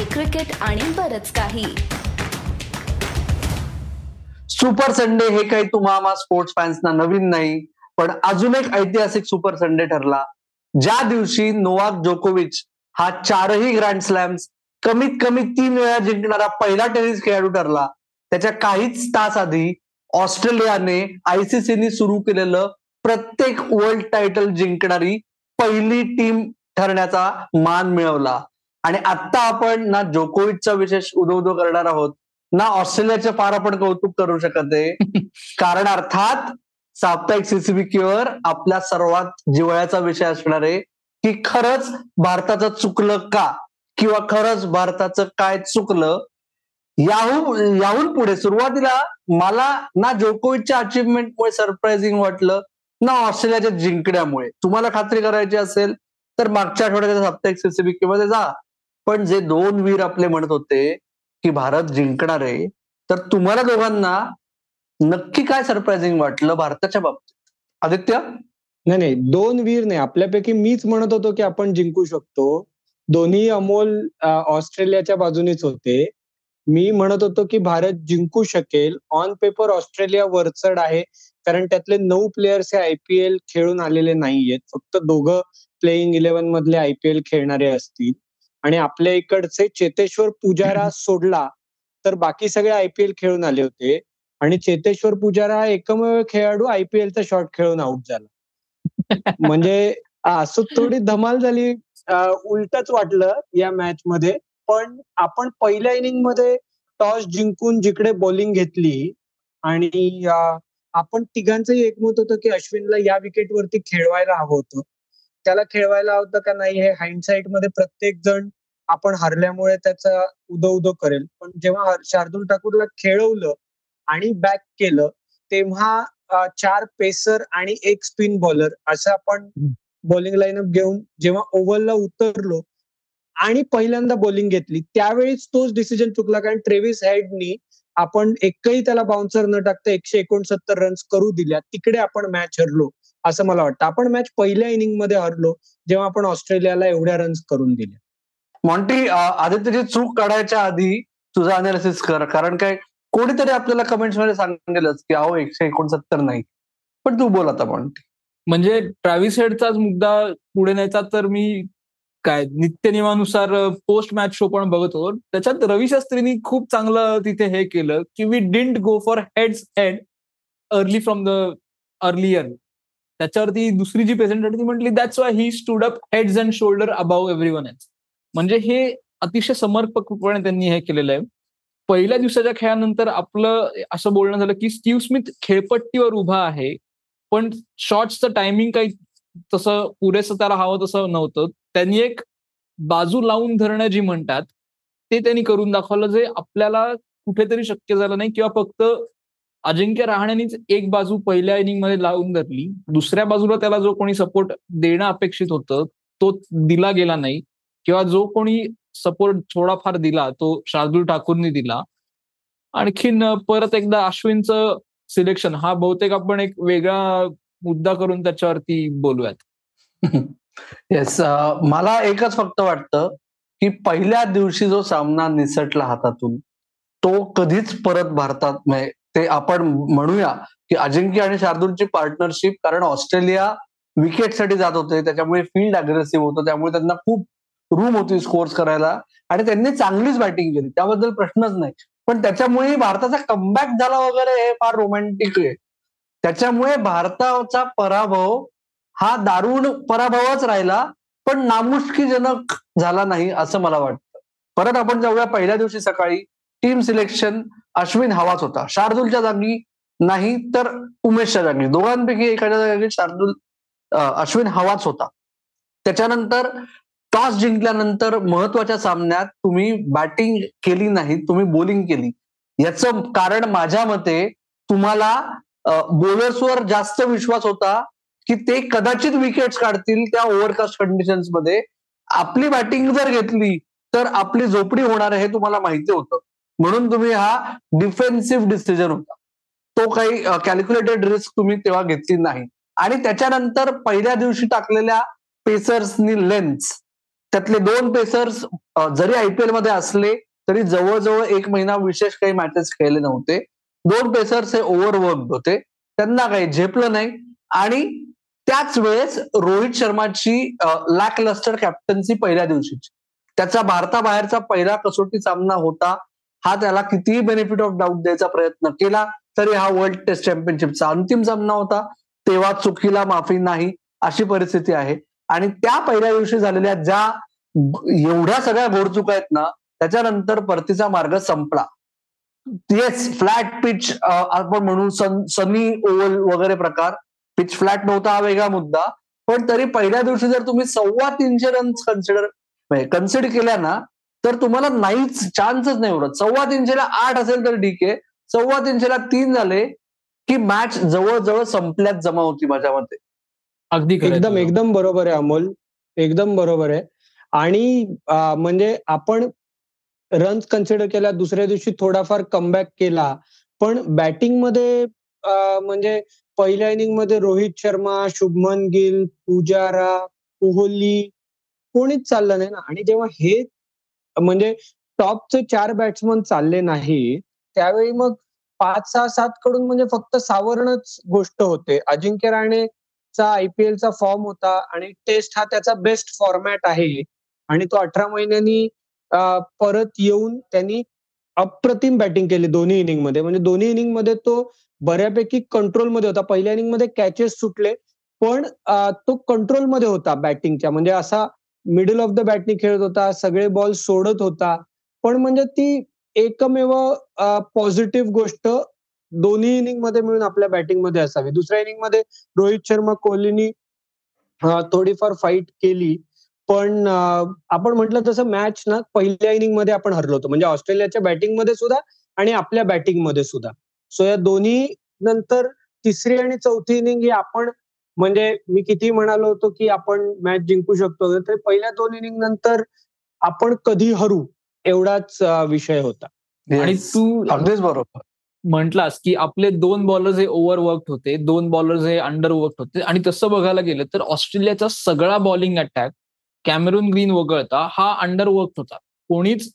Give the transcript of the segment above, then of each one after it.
Hockey cricket आणि बरच काही. सुपर संडे हे काही तुम्हाला स्पोर्ट्स फॅन्सना नवीन नाही पण अजून एक ऐतिहासिक सुपर संडे ठरला. ज्या दिवशी नोवाक जोकोविच हा चारही ग्रँड स्लॅम्स कमीत कमी तीन वेळा जिंकणारा पहिला टेनिस खेळाडू ठरला त्याच्या काहीच तास आधी ऑस्ट्रेलियाने आयसीसीने सुरू केलेलं प्रत्येक वर्ल्ड टायटल जिंकणारी पहिली टीम ठरण्याचा मान मिळवला. आणि आता आपण ना जोकोविचचा विशेष उदो उदो करणार आहोत ना ऑस्ट्रेलियाचे फार आपण कौतुक करू शकत आहे कारण अर्थात साप्ताहिक सीसीबीकीवर आपल्या सर्वात जिवळ्याचा विषय असणार आहे की खरंच भारताचं चुकलं का? किंवा खरंच भारताचं काय चुकलं? याहून याहून पुढे सुरुवातीला मला ना जोकोविचच्या अचिव्हमेंटमुळे सरप्राइझिंग वाटलं ना ऑस्ट्रेलियाच्या जिंकण्यामुळे. तुम्हाला खात्री करायची असेल तर मागच्या आठवड्याच्या साप्ताहिक सीसीबीके मध्ये जा. पण जे दोन वीर आपले म्हणत होते की भारत जिंकणार आहे तर तुम्हाला दोघांना नक्की काय सरप्राइझिंग वाटलं भारताच्या बाबतीत? आदित्य? नाही नाही. दोन वीर नाही. आपल्यापैकी मीच म्हणत होतो की आपण जिंकू शकतो. दोन्ही अमोल ऑस्ट्रेलियाच्या बाजूनेच होते. मी म्हणत होतो की भारत जिंकू शकेल. ऑन पेपर ऑस्ट्रेलिया वरचढ आहे कारण त्यातले नऊ प्लेयर्स हे आयपीएल खेळून आलेले नाहीयेत. फक्त दोघं प्लेईंग इलेव्हन मधले आयपीएल खेळणारे असतील. आणि आपल्या इकडचे चेतेश्वर पुजारा सोडला तर बाकी सगळे आयपीएल खेळून आले होते. आणि चेतेश्वर पुजारा हा एकमेव खेळाडू आयपीएलचा शॉट खेळून आउट झाला. म्हणजे असं थोडी धमाल झाली. उलटच वाटलं या मॅच मध्ये. पण आपण पहिल्या इनिंगमध्ये टॉस जिंकून जिकडे बॉलिंग घेतली आणि आपण तिघांचंही एकमत होतं की अश्विनला या विकेटवरती खेळवायला हवं होतं. त्याला खेळवायला होतं का नाही हे हाइंडसाईटमध्ये प्रत्येक जण आपण हरल्यामुळे त्याचा उदो उदो करेल. पण जेव्हा शार्दुल ठाकूरला खेळवलं आणि बॅक केलं तेव्हा चार पेसर आणि एक स्पिन बॉलर असं आपण बॉलिंग लाईनअप घेऊन जेव्हा ओव्हरला उतरलो आणि पहिल्यांदा बॉलिंग घेतली त्यावेळीच तोच डिसिजन चुकला. कारण ट्रेव्हिस हेडनी आपण एकही त्याला बाउन्सर न टाकता एकशे एकोणसत्तर रन्स करू दिल्या. तिकडे आपण मॅच हरलो. असं मला वाटतं. आपण मॅच पहिल्या इनिंगमध्ये हरलो जेव्हा आपण ऑस्ट्रेलियाला एवढ्या रन्स करून दिल्या मॉन्टी आदित्यची चूक काढायच्या आधी तुझा अनालिसिस कर. कारण काय कोणीतरी आपल्याला कमेंट्समध्ये सांगेलच की अहो एकशे एकोणसत्तर नाही. पण तू बोल आता मॉन्टी. म्हणजे ट्रॅव्हिस हेडचाच मुद्दा पुढे न्यायचा तर मी काय नित्यनियमानुसार पोस्ट मॅच शो पण बघत होतो. त्याच्यात रवी शास्त्रीनी खूप चांगलं तिथे हे केलं की we didn't go for heads head early from the earlier त्याच्यावरती दुसरी जी पेशंट ती म्हटली that's why he stood up heads and shoulder above everyone else म्हणजे हे अतिशय समर्पकपणे त्यांनी हे केलेलं आहे. पहिल्या दिवसाच्या खेळानंतर आपलं असं बोलणं झालं की स्टीव्ह स्मिथ खेळपट्टीवर उभा आहे पण शॉर्ट्सचं टायमिंग काही तसं पुरेसं त्याला हवं तसं नव्हतं. त्यांनी एक बाजू लावून धरणं जी म्हणतात ते त्यांनी करून दाखवलं जे आपल्याला कुठेतरी शक्य झालं नाही किंवा फक्त अजिंक्य रहाण्यानेच एक बाजू पहिल्या इनिंगमध्ये लावून धरली. दुसऱ्या बाजूला त्याला जो कोणी सपोर्ट देणं अपेक्षित होतं तो दिला गेला नाही. किंवा जो कोणी सपोर्ट थोडाफार दिला तो शार्दुल ठाकूरनी दिला. आणखीन परत एकदा अश्विनचं सिलेक्शन हा बहुतेक आपण एक वेगळा मुद्दा करून त्याच्यावरती बोलूयात. येस मला एकच फक्त वाटतं की पहिल्या दिवशी जो सामना निसटला हातातून तो कधीच परत भारतात म्हणजे ते आपण म्हणूया की अजिंक्य आणि शार्दूलची पार्टनरशिप कारण ऑस्ट्रेलिया विकेटसाठी जात होते त्याच्यामुळे फील्ड अग्रेसिव्ह होतं त्यामुळे त्यांना खूप रूम होती स्कोर्स करायला आणि त्यांनी चांगलीच बॅटिंग केली. त्याबद्दल प्रश्नच नाही. पण त्याच्यामुळे भारताचा कमबॅक झाला वगैरे हे फार रोमॅन्टिक आहे. त्याच्यामुळे भारताचा पराभव हा दारुण पराभवच राहिला पण नामुष्कीजनक झाला नाही असं मला वाटतं. परत आपण जाऊया पहिल्या दिवशी सकाळी. टीम सिलेक्शन अश्विन हवाच होता. शार्दूलच्या जागी नाही तर उमेशच्या जागी. दोघांपैकी एखाद्या जागी शार्दूल अश्विन हवाच होता. त्याच्यानंतर टॉस जिंकल्यानंतर महत्त्वाच्या सामन्यात तुम्ही बॅटिंग केली नाही तुम्ही बॉलिंग केली. याचं कारण माझ्या मते तुम्हाला बॉलर्सवर जास्त विश्वास होता की ते कदाचित विकेट्स काढतील त्या ओव्हरकास्ट कंडिशन्समध्ये. आपली बॅटिंग जर घेतली तर आपली झोपडी होणार हे तुम्हाला माहिती होतं. म्हणून तुम्ही हा डिफेन्सिव्ह डिसिजन होता. तो काही कॅल्क्युलेटेड रिस्क तुम्ही तेव्हा घेतली नाही. आणि त्याच्यानंतर पहिल्या दिवशी टाकलेल्या पेसर्सनी लेन्स त्यातले दोन पेसर्स जरी आयपीएलमध्ये असले तरी जवळजवळ एक महिना विशेष काही मॅचेस खेळले नव्हते. दोन पेसर्स हे ओव्हरवर्क होते. त्यांना काही झेपलं नाही. आणि त्याच वेळेस रोहित शर्माची लॅक लस्टर कॅप्टन्सी पहिल्या दिवशीची. त्याचा भारताबाहेरचा पहिला कसोटी सामना होता. हा त्याला कितीही बेनिफिट ऑफ डाऊट द्यायचा प्रयत्न केला तरी हा वर्ल्ड टेस्ट चॅम्पियनशिपचा अंतिम सामना होता. तेव्हा चुकीला माफी नाही अशी परिस्थिती आहे. आणि त्या पहिल्या दिवशी झालेल्या ज्या एवढ्या सगळ्या घोडचुका आहेत ना त्याच्यानंतर परतीचा मार्ग संपला. येस फ्लॅट पिच आपण म्हणू सन सनी ओव्हल वगैरे प्रकार. पिच फ्लॅट नव्हता हा वेगळा मुद्दा. पण तरी पहिल्या दिवशी जर तुम्ही सव्वा तीनशे रन्स कन्सिडर कन्सिडर केल्या ना तर तुम्हाला नाहीच चान्सच नाही उरत. सव्वा तीनशेला आठ असेल तर ठीक आहे. सव्वा तीनशेला तीन झाले की मॅच जवळजवळ संपल्यात जमा होती माझ्या मते अगदी एकदम एकदम बरोबर आहे अमोल. एकदम बरोबर आहे. आणि म्हणजे आपण रन्स कन्सिडर केला दुसऱ्या दिवशी थोडाफार कमबॅक केला. पण बॅटिंगमध्ये म्हणजे पहिल्या इनिंगमध्ये रोहित शर्मा शुभमन गिल पुजारा कोहली कोणीच चाललं नाही ना. आणि जेव्हा हे म्हणजे टॉपचे चार बॅट्समन चालले नाही त्यावेळी मग पाच सहा सात कडून म्हणजे फक्त सावरणच गोष्ट होते. अजिंक्य राणेचा आयपीएलचा फॉर्म होता आणि टेस्ट हा त्याचा बेस्ट फॉर्मॅट आहे आणि तो अठरा महिन्यांनी परत येऊन त्यांनी अप्रतिम बॅटिंग केली दोन्ही इनिंगमध्ये म्हणजे दोन्ही इनिंगमध्ये तो बऱ्यापैकी कंट्रोलमध्ये होता. पहिल्या इनिंगमध्ये कॅचेस सुटले पण तो कंट्रोलमध्ये होता बॅटिंगच्या म्हणजे असा मिडल ऑफ द बॅटनी खेळत होता सगळे बॉल सोडत होता. पण म्हणजे ती एकमेव पॉझिटिव्ह गोष्ट दोन्ही इनिंगमध्ये मिळून आपल्या बॅटिंगमध्ये असावी. दुसऱ्या इनिंगमध्ये रोहित शर्मा कोहलीनी थोडीफार फाईट केली. पण आपण म्हटलं तसं मॅच ना पहिल्या इनिंगमध्ये आपण हरलो होतो. म्हणजे ऑस्ट्रेलियाच्या बॅटिंगमध्ये सुद्धा आणि आपल्या बॅटिंगमध्ये सुद्धा. सो या दोन्ही नंतर तिसरी आणि चौथी इनिंग ही आपण म्हणजे मी किती म्हणालो होतो की आपण मॅच जिंकू शकतो. तर पहिल्या दोन इनिंग नंतर आपण कधी हरू एवढाच विषय होता. आणि तू अगदीच बरोबर. म्हटलास की आपले दोन बॉलर्स हे ओव्हरवर्क होते दोन बॉलर्स हे अंडर वर्क होते. आणि तसं बघायला गेलं तर ऑस्ट्रेलियाचा सगळा बॉलिंग अटॅक कॅमेरून ग्रीन वगळता हा अंडरवर्क होता. कोणीच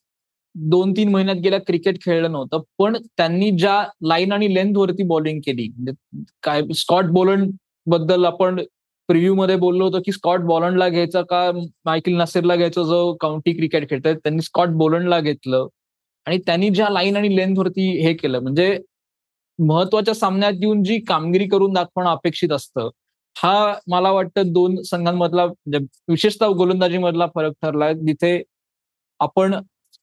दोन तीन महिन्यात गेल्या क्रिकेट खेळलं नव्हतं पण त्यांनी ज्या लाईन आणि लेंथ वरती बॉलिंग केली म्हणजे काय स्कॉट बॉलंड बद्दल आपण प्रिव्ह्यू मध्ये बोललो होतो की स्कॉट बॉलंडला घ्यायचा का? मायकेल नसेरला घ्यायचा जो काउंटी क्रिकेट खेळतात त्यांनी स्कॉट बॉलंडला घेतलं. आणि त्यांनी ज्या लाईन आणि लेंथवरती हे केलं म्हणजे महत्त्वाच्या सामन्यात येऊन जी कामगिरी करून दाखवणं अपेक्षित असतं हा मला वाटतं दोन संघांमधला म्हणजे विशेषतः गोलंदाजी मधला फरक ठरलाय जिथे आपण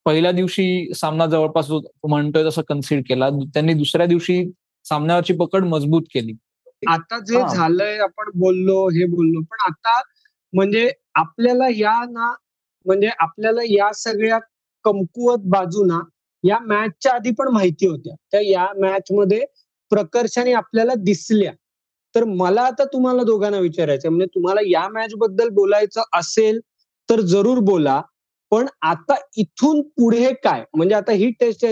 पहिल्या दिवशी सामना जवळपास म्हणतोय तसं कन्सिड केला त्यांनी दुसऱ्या दिवशी सामन्यावरची पकड मजबूत केली. आता जे झालंय आपण बोललो हे बोललो पण आता म्हणजे आपल्याला या ना म्हणजे आपल्याला या सगळ्या कमकुवत बाजूना या मॅचच्या आधी पण माहिती होत्या. त्या या मॅच मध्ये प्रकर्षाने आपल्याला दिसल्या. तर मला आता तुम्हाला दोघांना विचारायचं म्हणजे तुम्हाला या मॅच बद्दल बोलायचं असेल तर जरूर बोला पण आता इथून पुढे काय? म्हणजे आता ही टेस्ट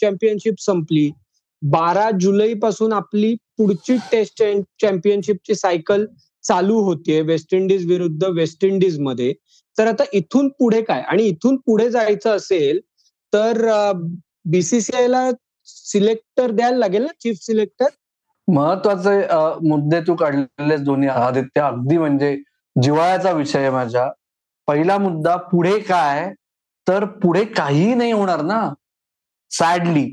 चॅम्पियनशिप संपली बारा जुलै पासून आपली पुढची टेस्ट चॅम्पियनशिपची सायकल चालू होतीये वेस्ट इंडिज विरुद्ध वेस्ट इंडिजमध्ये. तर आता इथून पुढे काय? आणि इथून पुढे जायचं असेल तर बीसीसीआयला सिलेक्टर द्यायला लागेल ना चीफ सिलेक्टर महत्त्वाचे मुद्दे तू काढलेले दोन्ही आदित्य. अगदी म्हणजे जिवाळ्याचा विषय आहे माझ्या. पहिला मुद्दा पुढे काय? तर पुढे काहीही नाही होणार ना. सॅडली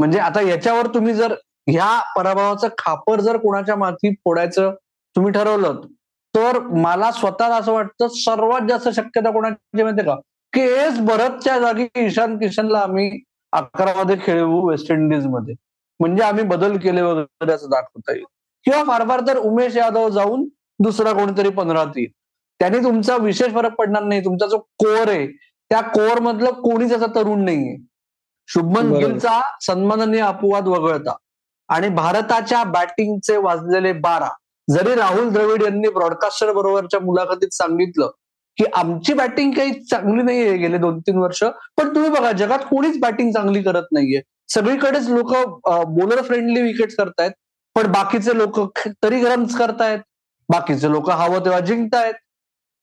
म्हणजे आता याच्यावर तुम्ही जर ह्या पराभवाचं खापर जर कोणाच्या माथी फोडायचं तुम्ही ठरवलं तर मला स्वतःला असं वाटतं सर्वात जास्त शक्यता कोणाची माहिती का? की एस भरतच्या जागी ईशान किशनला आम्ही अकरामध्ये खेळवू वेस्ट इंडिजमध्ये म्हणजे आम्ही बदल केले वगैरे असं दाखवता येईल. किंवा फार फार तर उमेश यादव जाऊन दुसरा कोणीतरी पंधरात येईल. त्याने तुमचा विशेष फरक पडणार नाही. तुमचा जो कोर आहे त्या कोर मधलं कोणीच असा तरुण नाहीये. शुभमन गिलचा सन्माननीय अपवाद वगळता आणि भारताच्या बॅटिंगचे वाजलेले बारा. जरी राहुल द्रविड यांनी ब्रॉडकास्टर बरोबरच्या मुलाखतीत सांगितलं की आमची बॅटिंग काही चांगली नाहीये गेले दोन तीन वर्ष पण तुम्ही बघा जगात कोणीच बॅटिंग चांगली करत नाहीये. सगळीकडेच लोक बॉलर फ्रेंडली विकेट करतायत पण बाकीचे लोक तरी रन्स करतायत. बाकीचे लोक हवं तेव्हा जिंकतायत.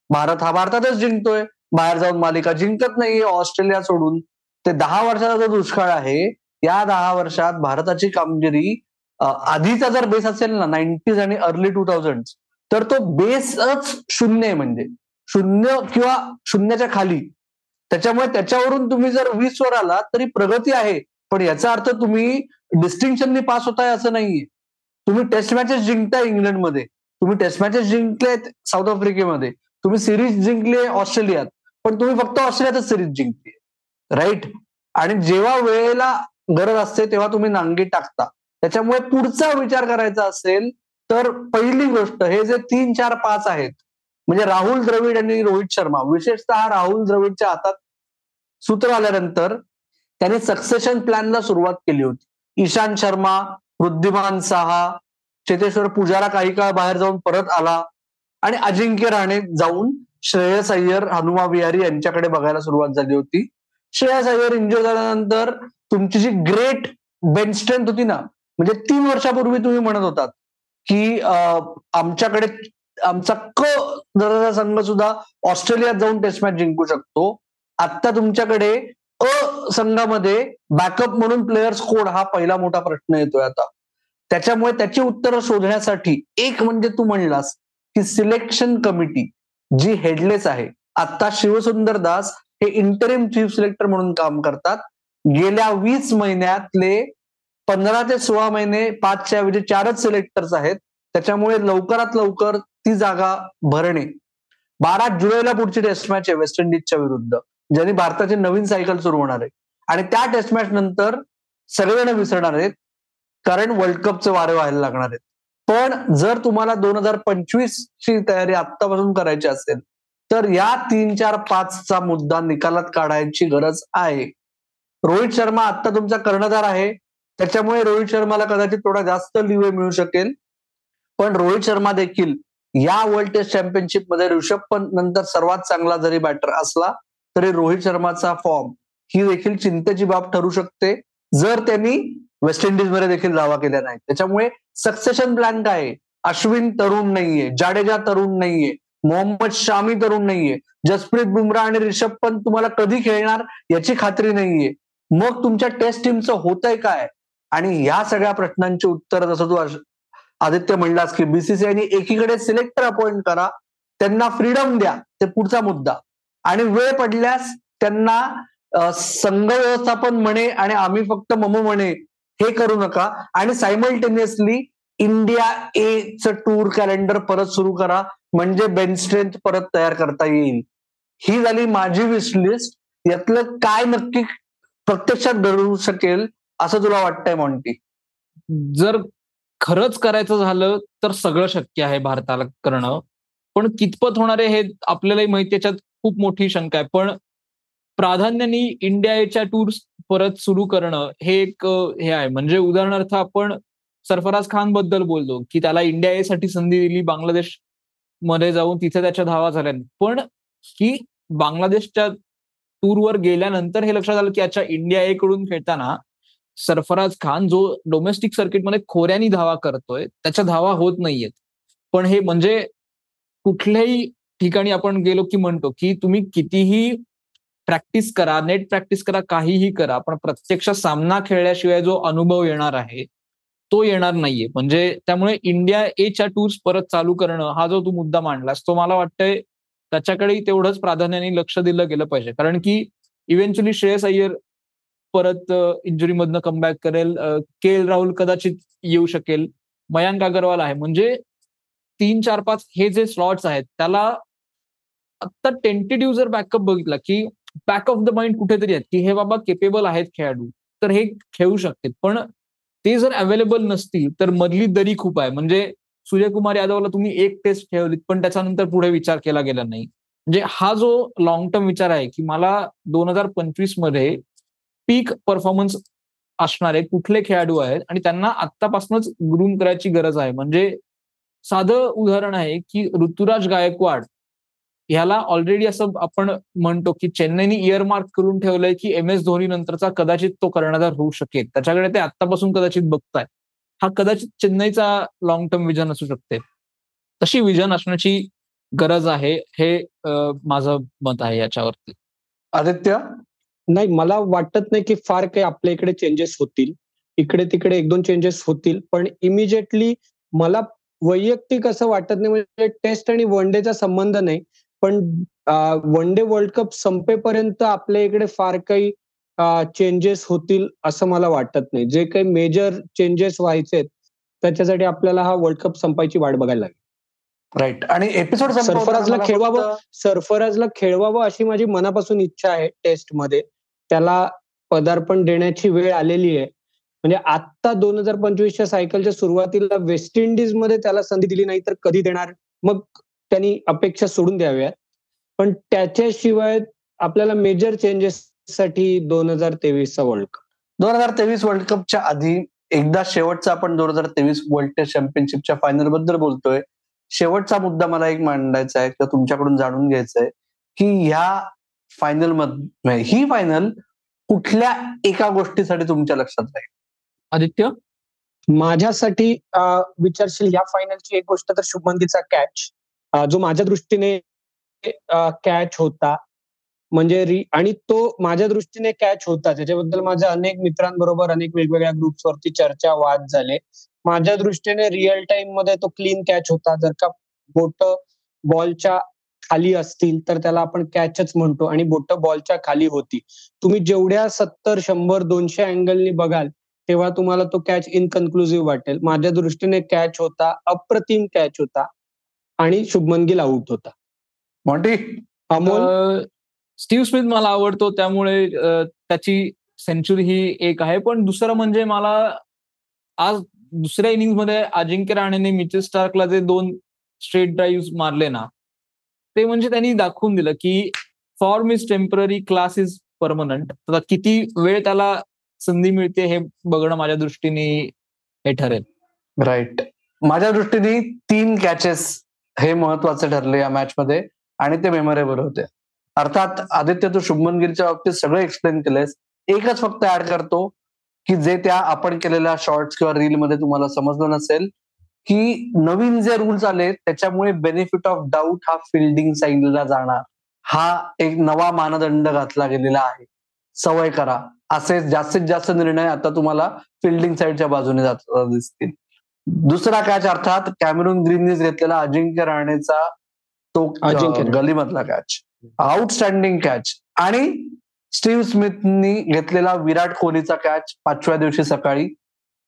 भारत हा भारतातच जिंकतोय. बाहेर जाऊन मालिका जिंकत नाहीये ऑस्ट्रेलिया सोडून. ते दहा वर्षाचा जो दुष्काळ आहे या दहा वर्षात भारताची कामगिरी आधीचा जर बेस असेल ना नाईन्टीज आणि अर्ली टू थाउजंड तर तो बेसच शून्य आहे म्हणजे. शून्य किंवा शून्याच्या खाली. त्याच्यामुळे त्याच्यावरून तुम्ही जर वीस वर आला तरी प्रगती आहे. पण याचा अर्थ तुम्ही डिस्टिंक्शननी पास होताय असं नाहीये. तुम्ही टेस्ट मॅचेस जिंकताय इंग्लंडमध्ये. तुम्ही टेस्ट मॅचेस जिंकलेत साऊथ आफ्रिकेमध्ये तुम्ही सिरीज जिंकली ऑस्ट्रेलियात. पण तुम्ही फक्त ऑस्ट्रेलियातच सिरीज जिंकली राईट आणि जेव्हा वेळेला गरज असते तेव्हा तुम्ही नांगी टाकता. त्याच्यामुळे पुढचा विचार करायचा असेल तर पहिली गोष्ट हे जे तीन चार पाच आहेत म्हणजे राहुल द्रविड आणि रोहित शर्मा विशेषतः राहुल द्रविडच्या हातात सूत्र आल्यानंतर त्याने सक्सेशन प्लॅनला सुरुवात केली होती. ईशांत शर्मा वृद्धिमान साहा चेतेश्वर पुजारा काही काळ बाहेर जाऊन परत आला आणि अजिंक्य राणे जाऊन श्रेयस अय्यर हनुमा विहारी यांच्याकडे बघायला सुरुवात झाली होती. श्रेयस अय्यर इंजुर झाल्यानंतर तुमची जी ग्रेट बेन स्ट्रेंथ होती ना म्हणजे तीन वर्षापूर्वी तुम्ही म्हणत होतात की आमच्याकडे आमचा क दर्जाचा संघ सुद्धा ऑस्ट्रेलियात जाऊन टेस्ट मॅच जिंकू शकतो. आता तुमच्याकडे अ संघामध्ये बॅकअप म्हणून प्लेयर्स कोड हा पहिला मोठा प्रश्न येतोय आता. त्याच्यामुळे त्याची उत्तरं शोधण्यासाठी एक म्हणजे तू म्हणलास की सिलेक्शन कमिटी जी हेडलेस आहे. आता शिवसुंदर दास हे इंटरिम चीफ सिलेक्टर म्हणून काम करतात. गेल्या वीस महिन्यातले पंधरा ते सोळा महिने पाचच्या ऐवजी चारच सिलेक्टर्स आहेत. त्याच्यामुळे लवकरात लवकर ती जागा भरणे. बारा जुलैला पुढची टेस्ट मॅच आहे वेस्ट इंडिजच्या विरुद्ध ज्याने भारताची नवीन सायकल सुरू होणार आहे. आणि त्या टेस्ट मॅच नंतर सगळेजण विसरणार आहेत कारण वर्ल्ड कपचे वारे व्हायला लागणार आहेत. पण जर तुम्हाला दोन हजार पंचवीस ची तयारी आतापासून करायची असेल तर या तीन चार पाचचा मुद्दा निकालात काढायची गरज आहे. रोहित शर्मा आता तुमचा कर्णधार आहे. त्याच्यामुळे रोहित शर्माला कदाचित थोडा जास्त लिवे मिळू शकेल. पण रोहित शर्मा देखील या वर्ल्ड टेस्ट चॅम्पियनशिपमध्ये ऋषभ पंत नंतर सर्वात चांगला जरी बॅटर असला तरी रोहित शर्माचा फॉर्म ही देखील चिंतेची बाब ठरू शकते. जर त्यांनी वेस्ट इंडिजमध्ये देखील दावा केला नाही त्याच्यामुळे सक्सेशन प्लॅन काय अश्विन तरुण नाहीये. जाडेजा तरुण नाहीये. मोहम्मद शामी तरुण नाहीये. जसप्रीत बुमराह आणि रिषभ पंत तुम्हाला कधी खेळणार याची खात्री नाहीये. मग तुमच्या टेस्ट टीमचं होतंय काय? आणि या सगळ्या प्रश्नांची उत्तर जसं तू आदित्य म्हणलास की बीसीसीआयने एकीकडे सिलेक्टर अपॉइंट करा त्यांना फ्रीडम द्या ते पुढचा मुद्दा. आणि वेळ पडल्यास त्यांना संघ व्यवस्थापन म्हणे आणि आम्ही फक्त ममो म्हणे हे करू नका. आणि सायमल्टेनियसली इंडिया ए च टूर कॅलेंडर परत सुरू करा. म्हणजे बेन स्ट्रेंथ परत तयार करता येईल. ही झाली माझी विश लिस्ट यातलं काय नक्की प्रत्यक्षात घडू शकेल असं तुला वाटतंय मॉन्टी जर खरंच करायचं झालं तर सगळं शक्य आहे भारताला करणं. पण कितपत होणारे हे आपल्यालाही माहिती त्याच्यात खूप मोठी शंका आहे. पण प्राधान्याने इंडिया एच्या टूर्स परत सुरू करणं हे एक हे आहे. म्हणजे उदाहरणार्थ आपण सरफराज खानबद्दल बोलतो की त्याला इंडिया ए साठी संधी दिली बांगलादेशमध्ये जाऊन तिथे त्याच्या धावा झाल्या. पण ही बांगलादेशच्या टूरवर गेल्यानंतर हे लक्षात आलं की अच्छा इंडिया ए कडून खेळताना सरफराज खान जो डोमेस्टिक सर्किटमध्ये खोऱ्यानी धावा करतोय त्याच्या धावा होत नाहीयेत. पण हे म्हणजे कुठल्याही ठिकाणी आपण गेलो की म्हणतो की तुम्ही कितीही प्रॅक्टिस करा नेट प्रॅक्टिस करा काहीही करा पण प्रत्यक्ष सामना खेळल्याशिवाय जो अनुभव येणार आहे तो येणार नाहीये. म्हणजे त्यामुळे इंडिया एच्या टूर्स परत चालू करणं हा जो तू मुद्दा मांडलास तो मला वाटतंय त्याच्याकडे तेवढंच प्राधान्याने लक्ष दिलं गेलं पाहिजे. कारण की इव्हेंच्युअली श्रेयस अय्यर परत इंजुरीमधनं कमबॅक करेल. के एल राहुल कदाचित येऊ शकेल. मयांक अगरवाल आहे. म्हणजे तीन चार पाच हे जे स्लॉट्स आहेत त्याला आता टेंटेटिव्ह जर बॅकअप बघितला की बॅक ऑफ द माइंड कुठेतरी आहेत की हे बाबा केपेबल आहेत खेळाडू तर हे खेळू शकते पण ते जर अवेलेबल नसतील तर मधली दरी खूप आहे. म्हणजे सूर्यकुमार यादवला तुम्ही एक टेस्ट ठेवलीत पण त्याच्यानंतर पुढे विचार केला गेला नाही. म्हणजे हा जो लॉंग टर्म विचार आहे की मला दोन हजार पंचवीसमध्ये पीक परफॉर्मन्स असणारे कुठले खेळाडू आहेत आणि त्यांना आत्तापासूनच ग्रूम करायची गरज आहे. म्हणजे साधं उदाहरण आहे की ऋतुराज गायकवाड ह्याला ऑलरेडी असं आपण म्हणतो की चेन्नईने इयरमार्क करून ठेवलंय की एम एस धोनी नंतरचा कदाचित तो कर्णधार होऊ शकेल. त्याच्याकडे ते आत्तापासून कदाचित बघताय. हा कदाचित चेन्नईचा लॉंग टर्म विजन असू शकते. तशी विजन असण्याची गरज आहे हे माझं मत आहे याच्यावरती. आदित्य? नाही मला वाटत नाही की फार काही आपल्या इकडे चेंजेस होतील. इकडे तिकडे एक दोन चेंजेस होतील. पण इमिजिएटली मला वैयक्तिक असं वाटत नाही म्हणजे टेस्ट आणि वन डेचा संबंध नाही. पण वन डे वर्ल्ड कप संपेपर्यंत आपल्या इकडे फार काही चेंजेस होतील असं मला वाटत नाही. जे काही मेजर चेंजेस व्हायचे त्याच्यासाठी आपल्याला हा वर्ल्ड कप संपायची वाट बघायला लागेल. राईट आणि एपिसोड सरफराजला खेळवावं सरफराजला खेळवावं अशी माझी मनापासून इच्छा आहे टेस्टमध्ये. त्याला पदार्पण देण्याची वेळ आलेली आहे. म्हणजे आता दोन हजार पंचवीसच्या सायकलच्या सुरुवातीला वेस्ट इंडिजमध्ये त्याला संधी दिली नाही तर कधी देणार? मग त्यांनी अपेक्षा सोडून द्याव्यात. पण त्याच्याशिवाय आपल्याला मेजर चेंजेस साठी दोन हजार तेवीसचा वर्ल्ड कप दोन हजार तेवीस वर्ल्ड कपच्या आधी एकदा शेवटचा आपण दोन हजार तेवीस वर्ल्ड टेस्ट चॅम्पियनशिपच्या फायनलबद्दल बोलतोय. शेवटचा मुद्दा मला एक मांडायचा आहे किंवा तुमच्याकडून जाणून घ्यायचा आहे की ह्या फायनलमध्ये ही फायनल कुठल्या एका गोष्टीसाठी तुमच्या लक्षात राहील? आदित्य? माझ्यासाठी विचारशील या फायनलची एक गोष्ट तर शुभमन कॅच जो माझ्या दृष्टीने कॅच होता. म्हणजे री आणि तो माझ्या दृष्टीने कॅच होता. त्याच्याबद्दल माझ्या अनेक मित्रांबरोबर अनेक वेगवेगळ्या ग्रुप्सवरती चर्चा वाद झाले. माझ्या दृष्टीने रिअल टाइममध्ये तो क्लीन कॅच होता. जर का बोट बॉलच्या खाली असतील तर त्याला आपण कॅचच म्हणतो आणि बोट बॉलच्या खाली होती. तुम्ही जेवढ्या सत्तर शंभर दोनशे अँगलनी बघाल तेव्हा तुम्हाला तो कॅच इनकन्क्लुझिव्ह वाटेल. माझ्या दृष्टीने कॅच होता अप्रतिम कॅच होता. आणि शुभमन गिल आउट होता. मोठी अमोल? स्टीव्ह स्मिथ मला आवडतो त्यामुळे त्याची सेंचुरी ही एक आहे. पण दुसरं म्हणजे मला आज दुसऱ्या इनिंगमध्ये अजिंक्य राणेने मिचेल स्टार्कला जे दोन स्ट्रेट ड्राईव्ह मारले ना ते म्हणजे त्यांनी दाखवून दिलं की form is temporary class is permanent किती वेळ त्याला संधी मिळते हे बघणं माझ्या दृष्टीने हे ठरेल. राईट माझ्या दृष्टीने तीन कॅचेस हे महत्त्वाचे ठरले या मॅच मध्ये आणि ते मेमोरेबल होते. अर्थात आदित्य तू शुभमन गिलच्या बाबतीत सगळं एक्सप्लेन केलंयस. एकच फक्त ऍड करतो की जे त्या आपण केलेल्या शॉर्ट्स किंवा रील मध्ये तुम्हाला समजलं नसेल की नवीन जे रूल्स आले त्याच्यामुळे बेनिफिट ऑफ डाऊट हा फिल्डिंग साईडला जाणार. हा एक नवा मानदंड घातला गेलेला आहे. सवय करा. असे जास्तीत जास्त निर्णय आता तुम्हाला फिल्डिंग साईडच्या बाजूने जात दिसतील. दुसरा कॅच अर्थात कॅमेरून ग्रीननीच घेतलेला अजिंक्य राणेचा तो गलीमधला कॅच आउटस्टँडिंग कॅच आणि स्टीव्ह स्मिथनी घेतलेला विराट कोहलीचा कॅच पाचव्या दिवशी सकाळी.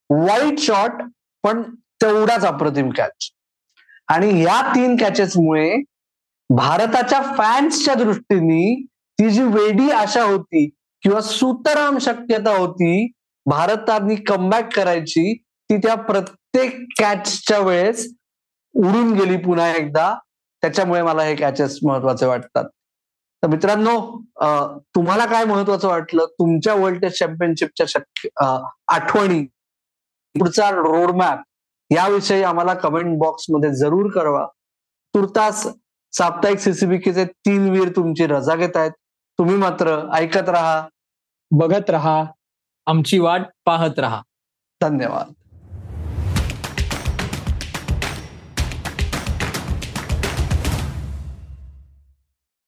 वाईट शॉट पण तेवढाच अप्रतिम कॅच आणि या तीन कॅचेसमुळे भारताच्या फॅन्सच्या दृष्टीने ती जी वेडी आशा होती किंवा सुतराम शक्यता होती भारताने कमबॅक करायची ती त्या प्रत्येक कॅचच्या वेळेस उडून गेली पुन्हा एकदा. त्याच्यामुळे मला हे कॅचेस महत्त्वाचे वाटतात. तर मित्रांनो तुम्हाला काय महत्वाचं वाटलं? तुमच्या वर्ल्ड टेस्ट चॅम्पियनशिपच्या शक्य आठवणी पुढचा रोडमॅप याविषयी आम्हाला कमेंट बॉक्समध्ये जरूर कळवा. तुर्तास साप्ताहिक सीसीबीकेचे तीन वीर तुमची रजा घेत आहेत. तुम्ही मात्र ऐकत राहा. बघत राहा. आमची वाट पाहत राहा. धन्यवाद.